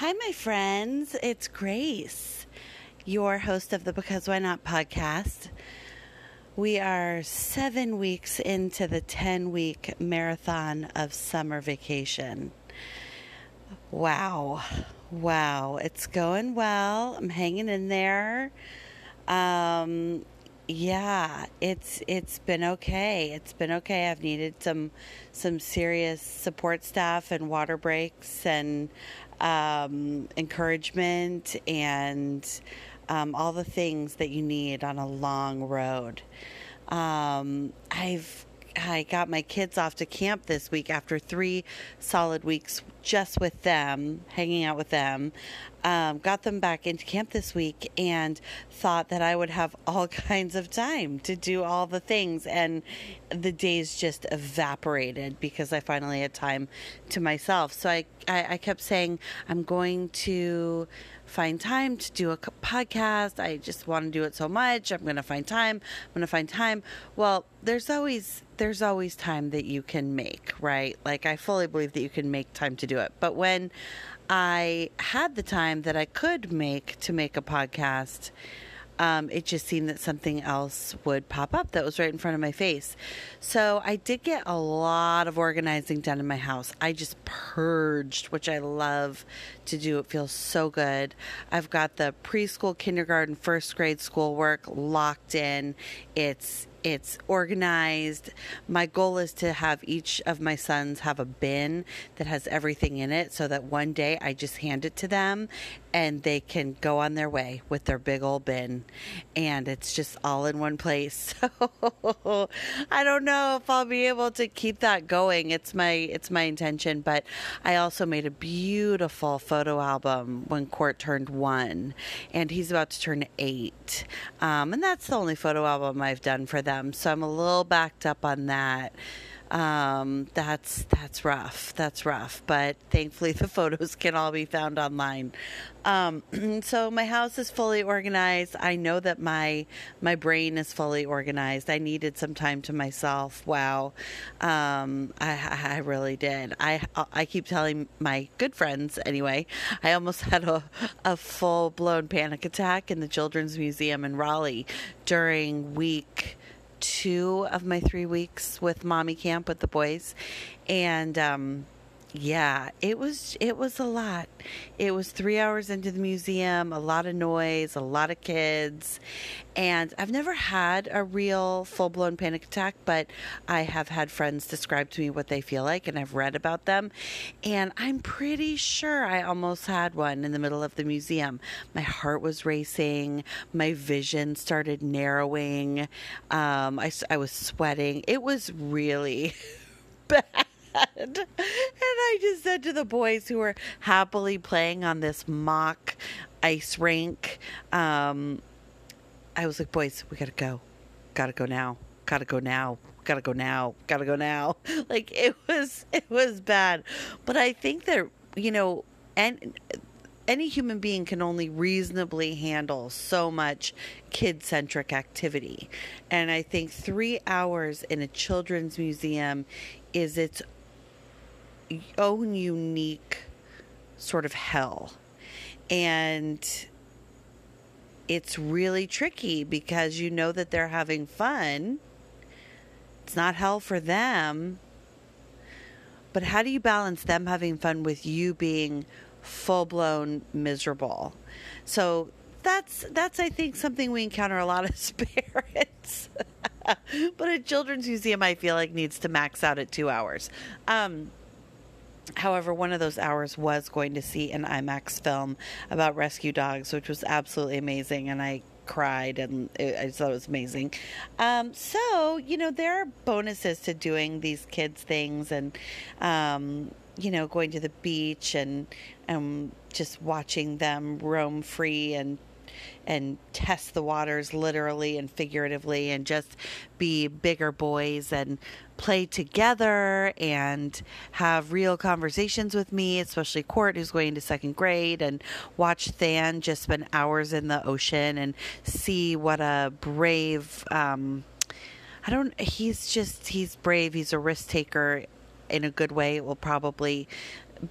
Hi, my friends. It's Grace, your host of the Because Why Not podcast. We are seven weeks into the 10 week marathon of summer vacation. Wow. Wow. It's going well. I'm hanging in there. Um, yeah, it's it's been okay. It's been okay. I've needed some some serious support staff and water breaks and um, encouragement and um, all the things that you need on a long road. Um, I've I got my kids off to camp this week after three solid weeks just with them, hanging out with them. Um, got them back into camp this week and thought that I would have all kinds of time to do all the things. And the days just evaporated because I finally had time to myself. So I, I, I kept saying, I'm going to find time to do a podcast. I just want to do it so much. I'm going to find time. I'm going to find time. Well, there's always there's always time that you can make, right? Like I fully believe that you can make time to do it. But when I had the time that I could make to make a podcast, um, it just seemed that something else would pop up that was right in front of my face. So I did get a lot of organizing done in my house. I just purged, which I love to do. It feels so good. I've got the preschool, kindergarten, first grade schoolwork locked in. It's it's organized. My goal is to have each of my sons have a bin that has everything in it so that one day I just hand it to them and they can go on their way with their big old bin and it's just all in one place. So I don't know if I'll be able to keep that going. It's my it's my intention, but I also made a beautiful photo album when Court turned 1 and he's about to turn 8. Um, and that's the only photo album I've done for them them. So I'm a little backed up on that. Um, that's that's rough. That's rough. But thankfully, the photos can all be found online. Um, so my house is fully organized. I know that my my brain is fully organized. I needed some time to myself. Wow, um, I, I really did. I I keep telling my good friends anyway. I almost had a a full blown panic attack in the Children's Museum in Raleigh during week two of my three weeks with mommy camp with the boys, and um, yeah, it was it was a lot. It was three hours into the museum, a lot of noise, a lot of kids, and I've never had a real full blown panic attack, but I have had friends describe to me what they feel like, and I've read about them, and I'm pretty sure I almost had one in the middle of the museum. My heart was racing, my vision started narrowing, um, I I was sweating. It was really bad. And I just said to the boys who were happily playing on this mock ice rink, um, I was like, boys, we gotta go. Gotta go now. Gotta go now. Gotta go now. Gotta go now. Like it was, it was bad. But I think that, you know, and any human being can only reasonably handle so much kid centric activity. And I think three hours in a children's museum is its own unique sort of hell. And it's really tricky because you know that they're having fun. It's not hell for them. But how do you balance them having fun with you being full blown miserable? So that's that's I think something we encounter a lot as parents. but a children's museum I feel like needs to max out at two hours. Um, However, one of those hours was going to see an IMAX film about rescue dogs, which was absolutely amazing, and I cried and I thought it was amazing. Um, so, you know, there are bonuses to doing these kids' things and, um, you know, going to the beach and um, just watching them roam free and and test the waters literally and figuratively and just be bigger boys and play together and have real conversations with me, especially Court, who's going to second grade, and watch Than just spend hours in the ocean and see what a brave. Um, I don't. He's just he's brave. He's a risk taker in a good way. It will probably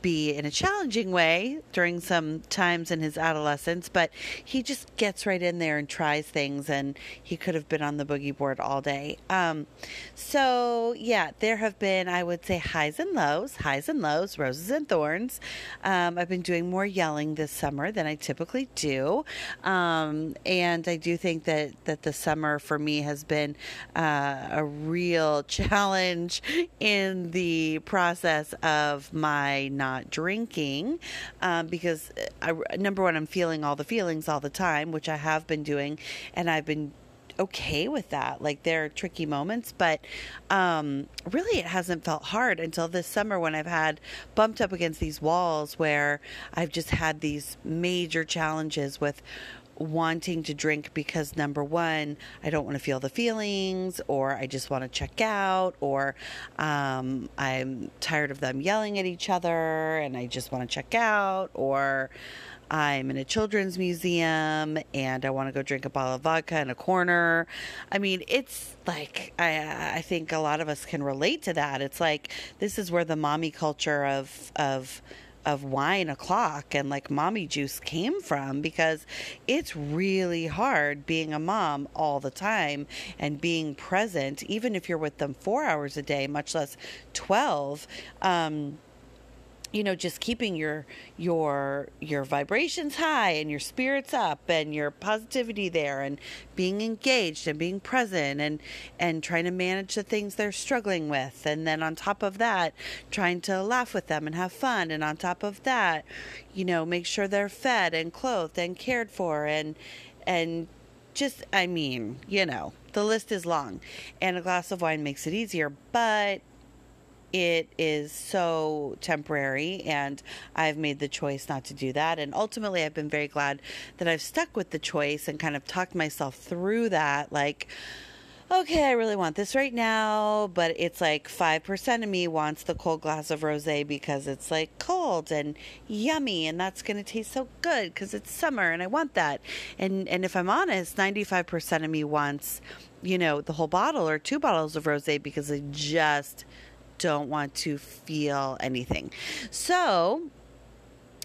be in a challenging way during some times in his adolescence, but he just gets right in there and tries things, and he could have been on the boogie board all day. Um, so, yeah, there have been, I would say, highs and lows, highs and lows, roses and thorns. Um, I've been doing more yelling this summer than I typically do, um, and I do think that, that the summer for me has been uh, a real challenge in the process of my not drinking um, because I, number one, I'm feeling all the feelings all the time, which I have been doing, and I've been okay with that. Like there are tricky moments, but um, really it hasn't felt hard until this summer when I've had bumped up against these walls where I've just had these major challenges with wanting to drink because number one, I don't want to feel the feelings, or I just want to check out, or um, I'm tired of them yelling at each other and I just want to check out, or I'm in a children's museum and I want to go drink a bottle of vodka in a corner. I mean, it's like I I think a lot of us can relate to that. It's like this is where the mommy culture of of of wine o'clock and like mommy juice came from because it's really hard being a mom all the time and being present, even if you're with them four hours a day, much less 12. Um, you know just keeping your your your vibrations high and your spirits up and your positivity there and being engaged and being present and and trying to manage the things they're struggling with. And then on top of that trying to laugh with them and have fun. And on top of that you know make sure they're fed and clothed and cared for and and just i mean you know the list is long. And a glass of wine makes it easier but it is so temporary and I've made the choice not to do that. And ultimately, I've been very glad that I've stuck with the choice and kind of talked myself through that. Like, okay, I really want this right now, but it's like 5% of me wants the cold glass of rose because it's like cold and yummy and that's going to taste so good because it's summer and I want that. And and if I'm honest, 95% of me wants, you know, the whole bottle or two bottles of rose because I just don't want to feel anything. So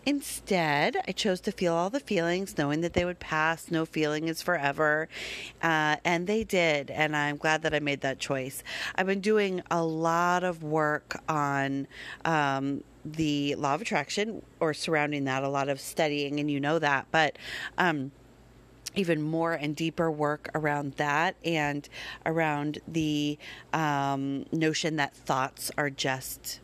Instead, I chose to feel all the feelings, knowing that they would pass. No feeling is forever. Uh, and they did. And I'm glad that I made that choice. I've been doing a lot of work on um, the law of attraction or surrounding that, a lot of studying, and you know that. But, um, even more and deeper work around that and around the um, notion that thoughts are just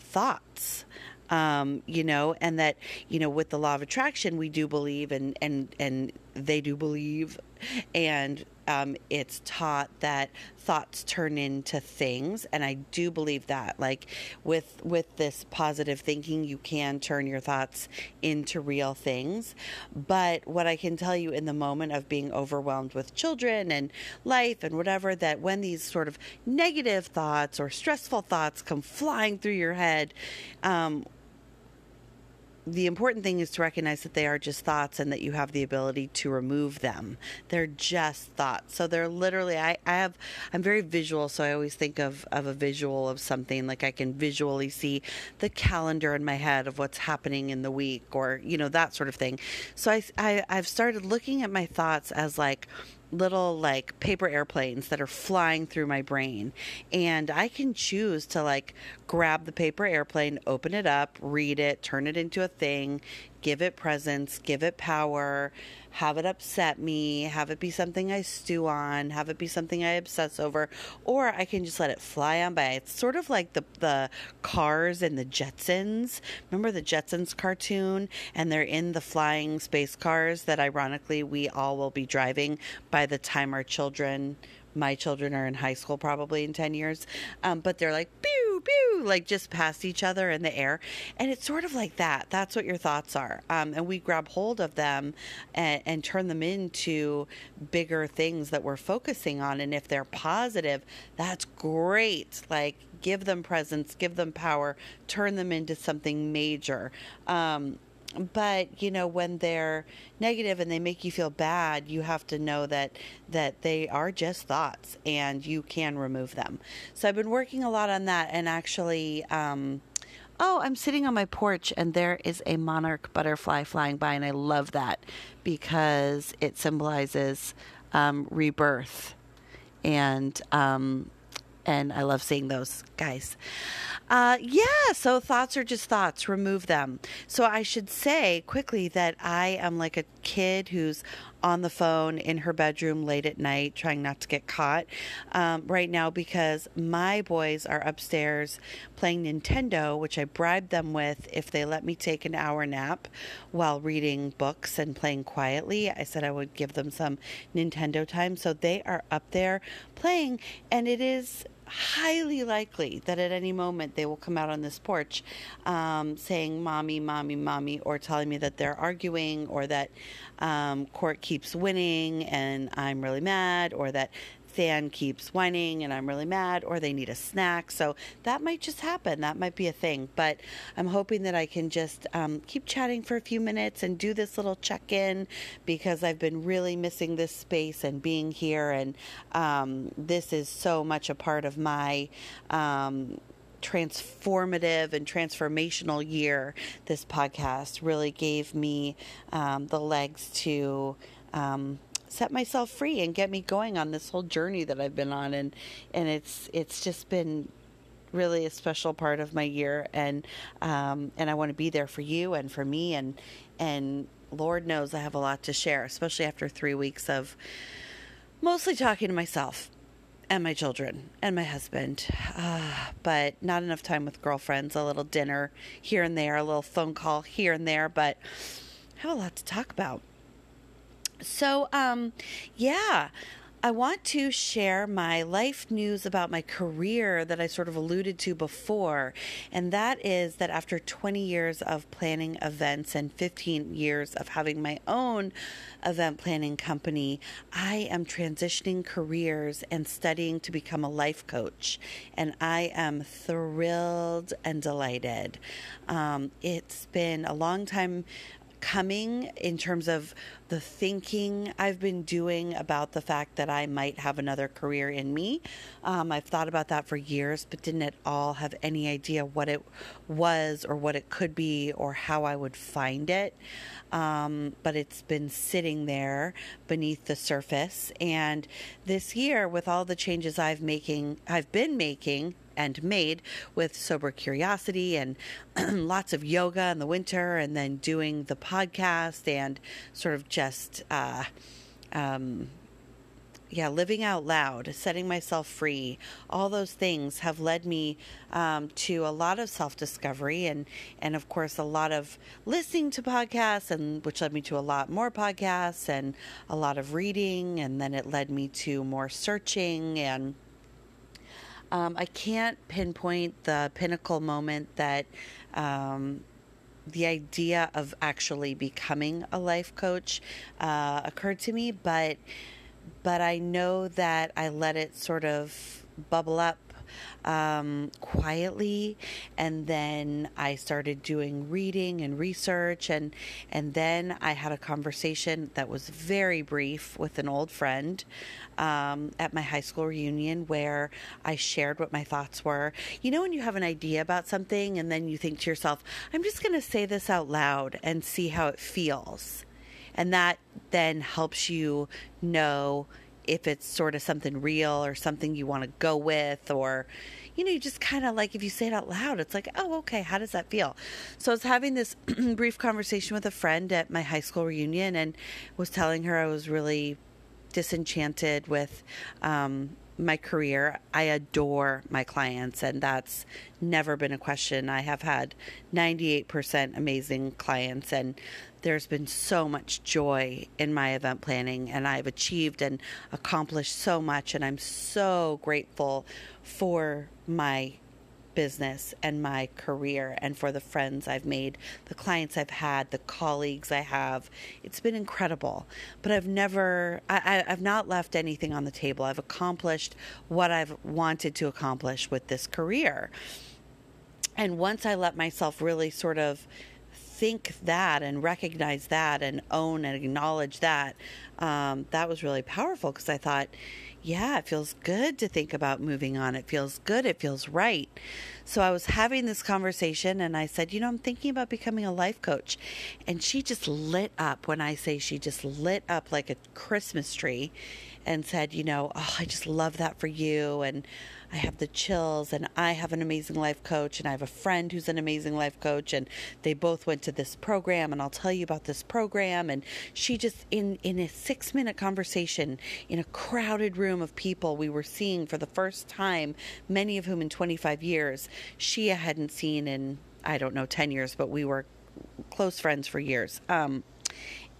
thoughts. Um, you know, and that you know, with the law of attraction, we do believe, and and and they do believe, and um, it's taught that thoughts turn into things. And i do believe that like with with this positive thinking you can turn your thoughts into real things. But what i can tell you in the moment of being overwhelmed with children and life and whatever that when these sort of negative thoughts or stressful thoughts come flying through your head um, the important thing is to recognize that they are just thoughts and that you have the ability to remove them. They're just thoughts. So they're literally I, I have I'm very visual, so I always think of, of a visual of something. Like I can visually see the calendar in my head of what's happening in the week or, you know, that sort of thing. So I, I I've started looking at my thoughts as like little like paper airplanes that are flying through my brain. And i can choose to like grab the paper airplane open it up read it turn it into a thing give it presence give it power have it upset me, have it be something I stew on, have it be something I obsess over, or I can just let it fly on by. It's sort of like the the cars and the Jetsons. Remember the Jetsons cartoon? And they're in the flying space cars that ironically we all will be driving by the time our children my children are in high school probably in 10 years um, but they're like pew pew like just past each other in the air. And it's sort of like that. That's what your thoughts are. Um, and we grab hold of them and, and turn them into bigger things that we're focusing on. And if they're positive that's great. Like give them presence give them power turn them into something major. Um, but you know when they're negative and they make you feel bad you have to know that that they are just thoughts and you can remove them. So i've been working a lot on that and actually um, oh, I'm sitting on my porch and there is a monarch butterfly flying by, and I love that because it symbolizes um, rebirth, and um, and I love seeing those guys. Uh, yeah, so thoughts are just thoughts. Remove them. So I should say quickly that I am like a kid who's on the phone in her bedroom late at night, trying not to get caught um, right now because my boys are upstairs playing Nintendo, which I bribed them with if they let me take an hour nap while reading books and playing quietly. I said I would give them some Nintendo time. So they are up there playing, and it is highly likely that at any moment they will come out on this porch um, saying mommy mommy mommy or telling me that they're arguing or that um, court keeps winning and i'm really mad or that Than keeps whining and I'm really mad, or they need a snack. So that might just happen. That might be a thing. But I'm hoping that I can just um, keep chatting for a few minutes and do this little check in because I've been really missing this space and being here. And um, this is so much a part of my. Um, transformative and transformational year this podcast really gave me um, the legs to um, set myself free and get me going on this whole journey that I've been on. And and it's it's just been really a special part of my year. And um, and I want to be there for you and for me. And and Lord knows I have a lot to share especially after 3 weeks of mostly talking to myself and my children and my husband. Uh, but not enough time with girlfriends a little dinner here and there a little phone call here and there but I have a lot to talk about so, um, yeah, I want to share my life news about my career that I sort of alluded to before. And that is that after 20 years of planning events and 15 years of having my own event planning company, I am transitioning careers and studying to become a life coach. And I am thrilled and delighted. Um, it's been a long time coming in terms of the thinking I've been doing about the fact that I might have another career in me. Um, I've thought about that for years, but didn't at all have any idea what it was or what it could be or how I would find it. Um, but it's been sitting there beneath the surface. And this year, with all the changes I've making, I've been making and made with sober curiosity and lots of yoga in the winter and then doing the podcast and sort of just uh, um, yeah living out loud setting myself free. All those things have led me um, to a lot of self-discovery and and of course a lot of listening to podcasts and which led me to a lot more podcasts and a lot of reading. And then it led me to more searching and um, I can't pinpoint the pinnacle moment that um, the idea of actually becoming a life coach uh, occurred to me, but but I know that I let it sort of bubble up um, quietly, and then I started doing reading and research, and and then I had a conversation that was very brief with an old friend um, at my high school reunion where I shared what my thoughts were. You know, when you have an idea about something, and then you think to yourself, "I'm just going to say this out loud and see how it feels," and that then helps you know if it's sort of something real or something you want to go with or you know you just kind of like if you say it out loud it's like oh okay how does that feel so i was having this brief conversation with a friend at my high school reunion and was telling her i was really disenchanted with um, my career. I adore my clients, and that's never been a question. I have had 98% amazing clients, and there's been so much joy in my event planning, and I've achieved and accomplished so much, and I'm so grateful for my business and my career and for the friends I've made, the clients I've had, the colleagues I have. It's been incredible. But I've never, I, have not left anything on the table. I've accomplished what I've wanted to accomplish with this career. And once I let myself really sort of think that and recognize that and own and acknowledge that, um, that was really powerful because I thought, yeah, it feels good to think about moving on. It feels good. It feels right. So I was having this conversation and I said, You know, I'm thinking about becoming a life coach. And she just lit up when I say she just lit up like a Christmas tree and said, You know, oh, I just love that for you. And I have the chills, and I have an amazing life coach, and I have a friend who's an amazing life coach, and they both went to this program, and I'll tell you about this program. And she just, in, in a six minute conversation in a crowded room of people we were seeing for the first time, many of whom in 25 years, she hadn't seen in, I don't know, 10 years, but we were close friends for years. Um,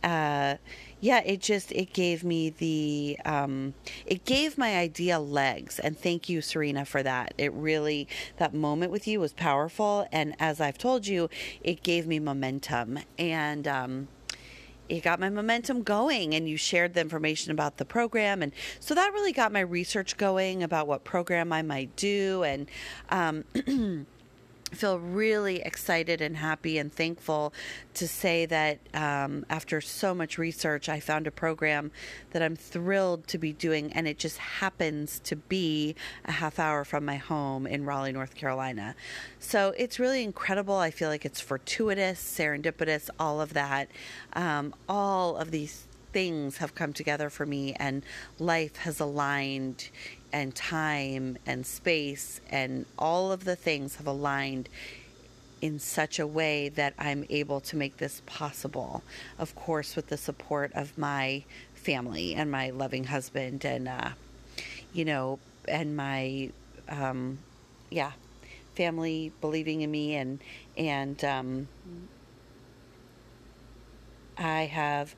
uh, yeah, it just it gave me the um, it gave my idea legs, and thank you, Serena, for that. It really that moment with you was powerful, and as I've told you, it gave me momentum, and um, it got my momentum going and you shared the information about the program and so that really got my research going about what program i might do and um, feel really excited and happy and thankful to say that um, after so much research, I found a program that I'm thrilled to be doing, and it just happens to be a half hour from my home in Raleigh, North Carolina. So it's really incredible. I feel like it's fortuitous, serendipitous, all of that. Um, all of these things have come together for me, and life has aligned and time and space and all of the things have aligned in such a way that I'm able to make this possible. Of course, with the support of my family and my loving husband, and uh, you know, and my um, yeah, family believing in me, and and um, I have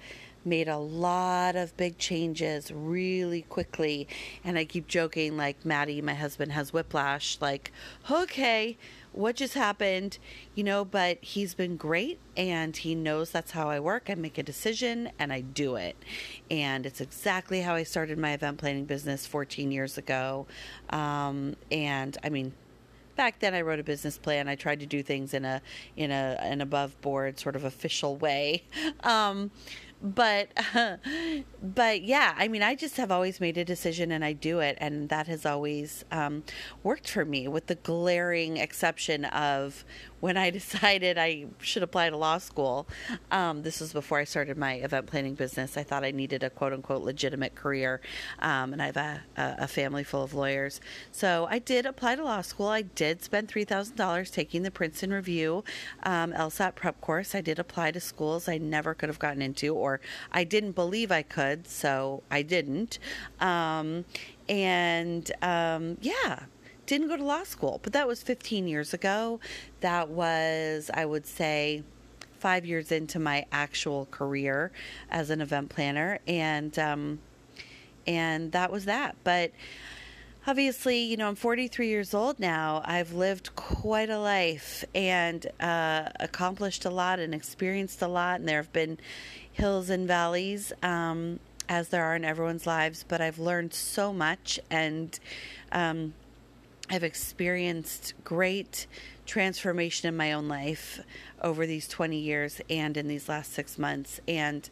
made a lot of big changes really quickly. And I keep joking, like, Maddie, my husband, has whiplash. Like, okay, what just happened? You know, but he's been great and he knows that's how I work. I make a decision and I do it. And it's exactly how I started my event planning business 14 years ago. Um, and I mean, back then I wrote a business plan. I tried to do things in a in a an above board sort of official way. Um, but uh, but yeah i mean i just have always made a decision and i do it. And that has always um, worked for me with the glaring exception of when I decided I should apply to law school, um, this was before I started my event planning business. I thought I needed a quote unquote legitimate career, um, and I have a, a, family full of lawyers. So I did apply to law school. I did spend $3,000 taking the Princeton Review um, LSAT prep course. I did apply to schools I never could have gotten into, or I didn't believe I could, so I didn't. Um, and um, yeah, didn't go to law school, but that was 15 years ago. That was, I would say, five years into my actual career as an event planner, and um, and that was that. But obviously, you know, I'm 43 years old now. I've lived quite a life and uh, accomplished a lot and experienced a lot, and there have been hills and valleys. Um, as there are in everyone's lives, but I've learned so much and um, I've experienced great transformation in my own life over these 20 years and in these last six months. And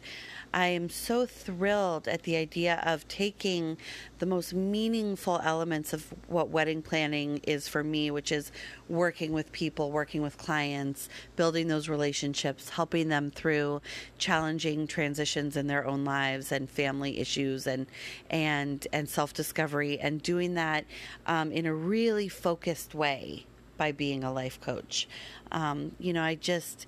I am so thrilled at the idea of taking the most meaningful elements of what wedding planning is for me, which is working with people, working with clients, building those relationships, helping them through challenging transitions in their own lives and family issues and and and self discovery, and doing that um, in a really focused way by being a life coach. Um, you know, I just.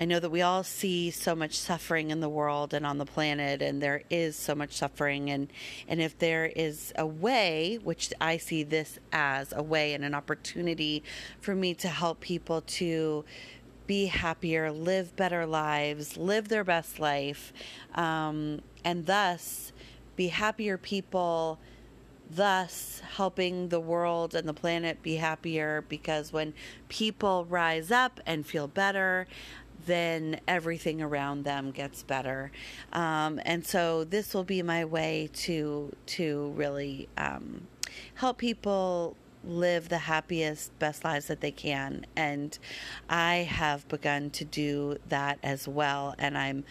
I know that we all see so much suffering in the world and on the planet, and there is so much suffering. And, and if there is a way, which I see this as a way and an opportunity for me to help people to be happier, live better lives, live their best life, um, and thus be happier people thus helping the world and the planet be happier because when people rise up and feel better, then everything around them gets better. Um, and so this will be my way to to really um, help people live the happiest, best lives that they can. And I have begun to do that as well. And I'm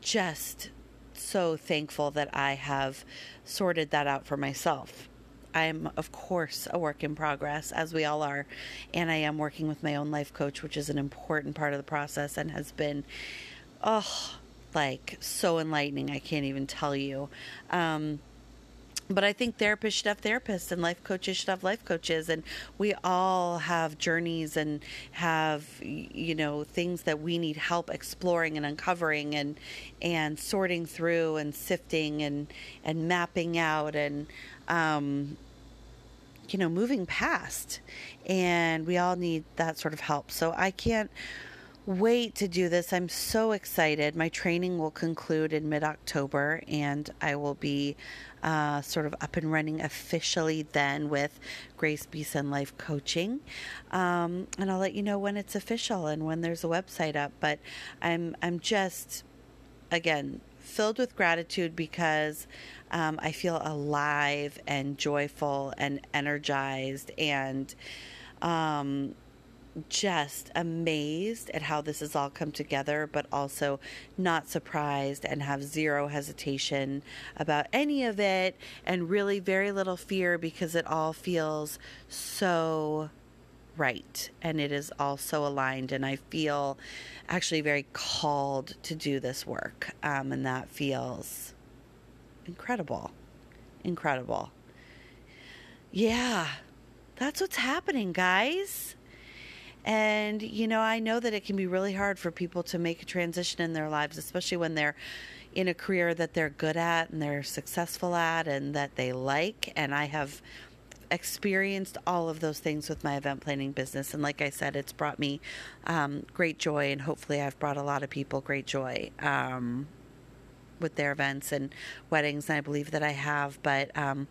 just so thankful that I have sorted that out for myself. I'm, of course, a work in progress, as we all are. And I am working with my own life coach, which is an important part of the process and has been, oh, like so enlightening. I can't even tell you. Um, but I think therapists should have therapists and life coaches should have life coaches. And we all have journeys and have, you know, things that we need help exploring and uncovering and, and sorting through and sifting and, and mapping out and, um, you know, moving past. And we all need that sort of help. So I can't wait to do this. I'm so excited. My training will conclude in mid October, and I will be uh, sort of up and running officially then with Grace Beeson Life Coaching. Um, and I'll let you know when it's official and when there's a website up. But I'm I'm just again filled with gratitude because um, I feel alive and joyful and energized and. Um, just amazed at how this has all come together, but also not surprised and have zero hesitation about any of it, and really very little fear because it all feels so right and it is all so aligned. And I feel actually very called to do this work, um, and that feels incredible. Incredible. Yeah, that's what's happening, guys. And, you know, I know that it can be really hard for people to make a transition in their lives, especially when they're in a career that they're good at and they're successful at and that they like. And I have experienced all of those things with my event planning business. And like I said, it's brought me um, great joy, and hopefully, I've brought a lot of people great joy. Um, with their events and weddings, and I believe that I have. But um,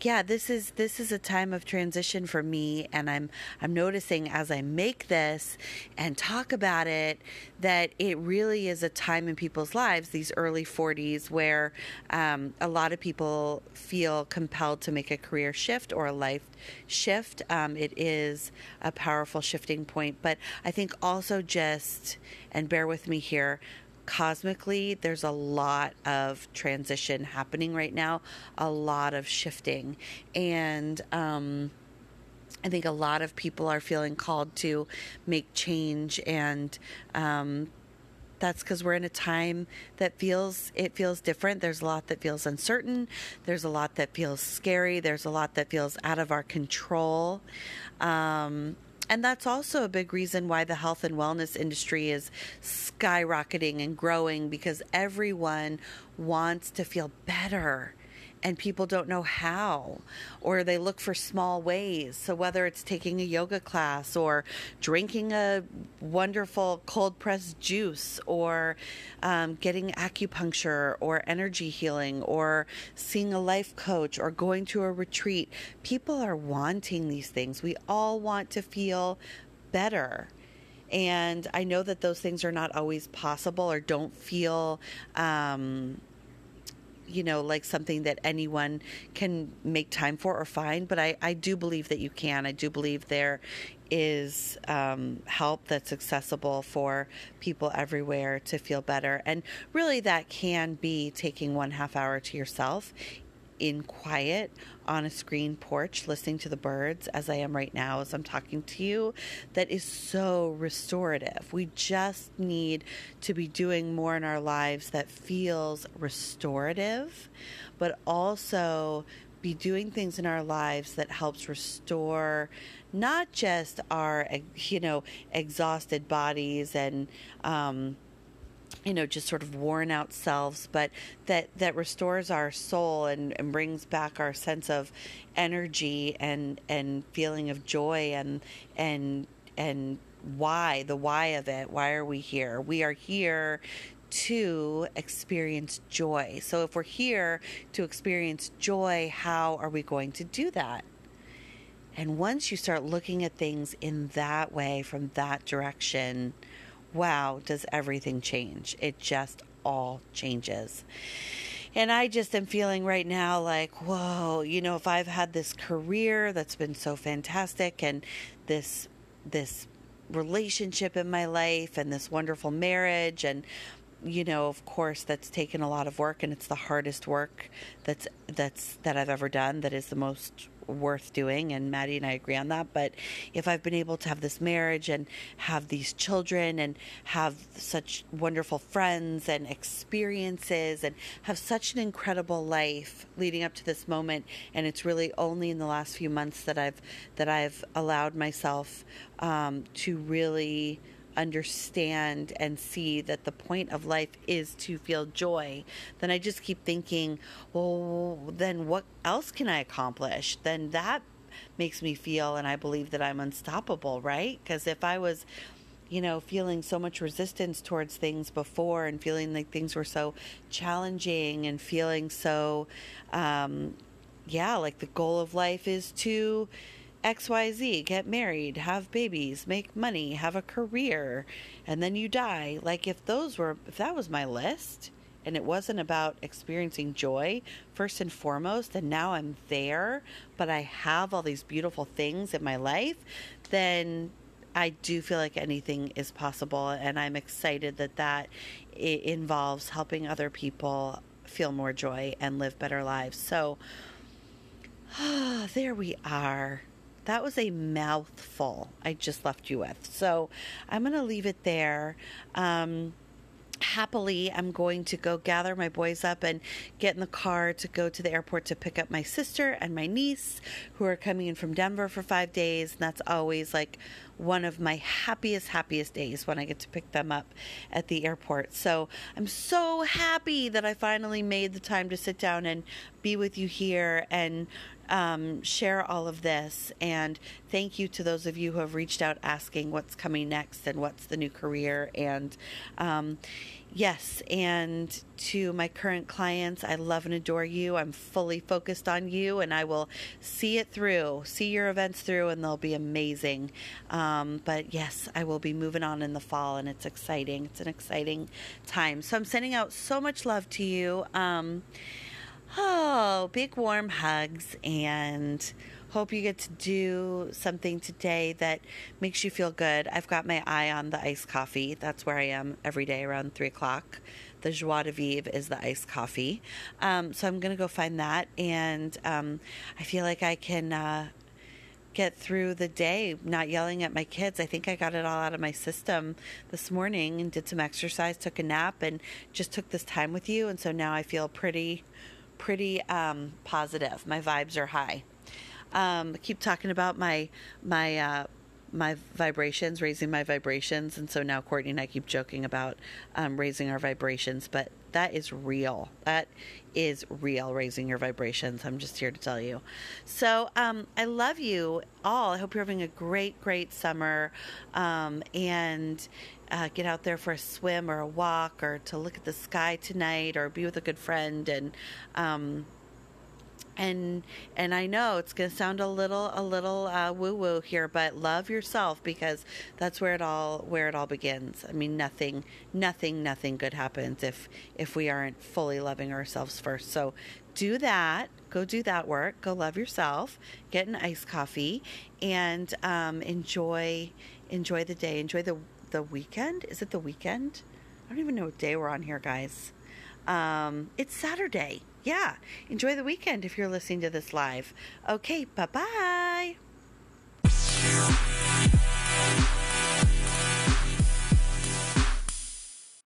yeah, this is this is a time of transition for me, and I'm I'm noticing as I make this and talk about it that it really is a time in people's lives, these early 40s, where um, a lot of people feel compelled to make a career shift or a life shift. Um, it is a powerful shifting point, but I think also just and bear with me here cosmically, there's a lot of transition happening right now, a lot of shifting. And, um, I think a lot of people are feeling called to make change and um, that's because we're in a time that feels it feels different. There's a lot that feels uncertain. There's a lot that feels scary. There's a lot that feels out of our control. Um, and that's also a big reason why the health and wellness industry is skyrocketing and growing because everyone wants to feel better and people don't know how, or they look for small ways. So, whether it's taking a yoga class, or drinking a wonderful cold pressed juice, or um, getting acupuncture, or energy healing, or seeing a life coach, or going to a retreat, people are wanting these things. We all want to feel better. And I know that those things are not always possible or don't feel um, you know, like something that anyone can make time for or find. But I, I do believe that you can. I do believe there is um, help that's accessible for people everywhere to feel better. And really, that can be taking one half hour to yourself in quiet on a screen porch listening to the birds as I am right now as I'm talking to you that is so restorative. We just need to be doing more in our lives that feels restorative, but also be doing things in our lives that helps restore not just our you know exhausted bodies and um, you know just sort of worn out selves but that that restores our soul and, and brings back our sense of energy and and feeling of joy and and and why the why of it. Why are we here? We are here to experience joy. So if we're here to experience joy how are we going to do that? And once you start looking at things in that way from that direction wow, does everything change. It just all changes. And I just am feeling right now like, whoa, you know, if I've had this career that's been so fantastic and this this relationship in my life and this wonderful marriage and you know, of course, that's taken a lot of work, and it's the hardest work that's that's that I've ever done. That is the most worth doing, and Maddie and I agree on that. But if I've been able to have this marriage and have these children and have such wonderful friends and experiences and have such an incredible life leading up to this moment, and it's really only in the last few months that I've that I've allowed myself um, to really understand and see that the point of life is to feel joy, then I just keep thinking, well, then what else can I accomplish? Then that makes me feel and I believe that I'm unstoppable, right? Because if I was you know, feeling so much resistance towards things before and feeling like things were so challenging and feeling so, um, yeah, like the goal of life is to XYZ, get married, have babies, make money, have a career, and then you die. Like if those were if that was my list and it wasn't about experiencing joy first and foremost and now I'm there, but I have all these beautiful things in my life, then I do feel like anything is possible and I'm excited that that involves helping other people feel more joy and live better lives. So ah, there we are that was a mouthful I just left you with. So I'm going to leave it there. Um, happily, I'm going to go gather my boys up and get in the car to go to the airport to pick up my sister and my niece who are coming in from Denver for five days. And that's always like one of my happiest, happiest days when I get to pick them up at the airport. So I'm so happy that I finally made the time to sit down and be with you here and um, share all of this. And thank you to those of you who have reached out asking what's coming next and what's the new career. And um, yes, and to my current clients, I love and adore you. I'm fully focused on you, and I will see it through, see your events through, and they'll be amazing. Um, but yes, I will be moving on in the fall, and it's exciting. It's an exciting time. So I'm sending out so much love to you. Um, Oh, big warm hugs and hope you get to do something today that makes you feel good. I've got my eye on the iced coffee. That's where I am every day around three o'clock. The joie de vivre is the iced coffee. Um, so I'm going to go find that. And um, I feel like I can uh, get through the day not yelling at my kids. I think I got it all out of my system this morning and did some exercise, took a nap, and just took this time with you. And so now I feel pretty pretty um, positive. My vibes are high. Um, keep talking about my my uh, my vibrations, raising my vibrations, and so now Courtney and I keep joking about um, raising our vibrations, but that is real. That is real, raising your vibrations. I'm just here to tell you. So um, I love you all. I hope you're having a great, great summer, um, and uh, get out there for a swim or a walk or to look at the sky tonight or be with a good friend and um, and and I know it's going to sound a little a little uh, woo woo here, but love yourself because that's where it all where it all begins. I mean, nothing nothing nothing good happens if if we aren't fully loving ourselves first. So do that. Go do that work. Go love yourself. Get an iced coffee and um, enjoy enjoy the day. Enjoy the the weekend. Is it the weekend? I don't even know what day we're on here, guys. Um, it's Saturday yeah, enjoy the weekend if you're listening to this live. Okay, bye bye.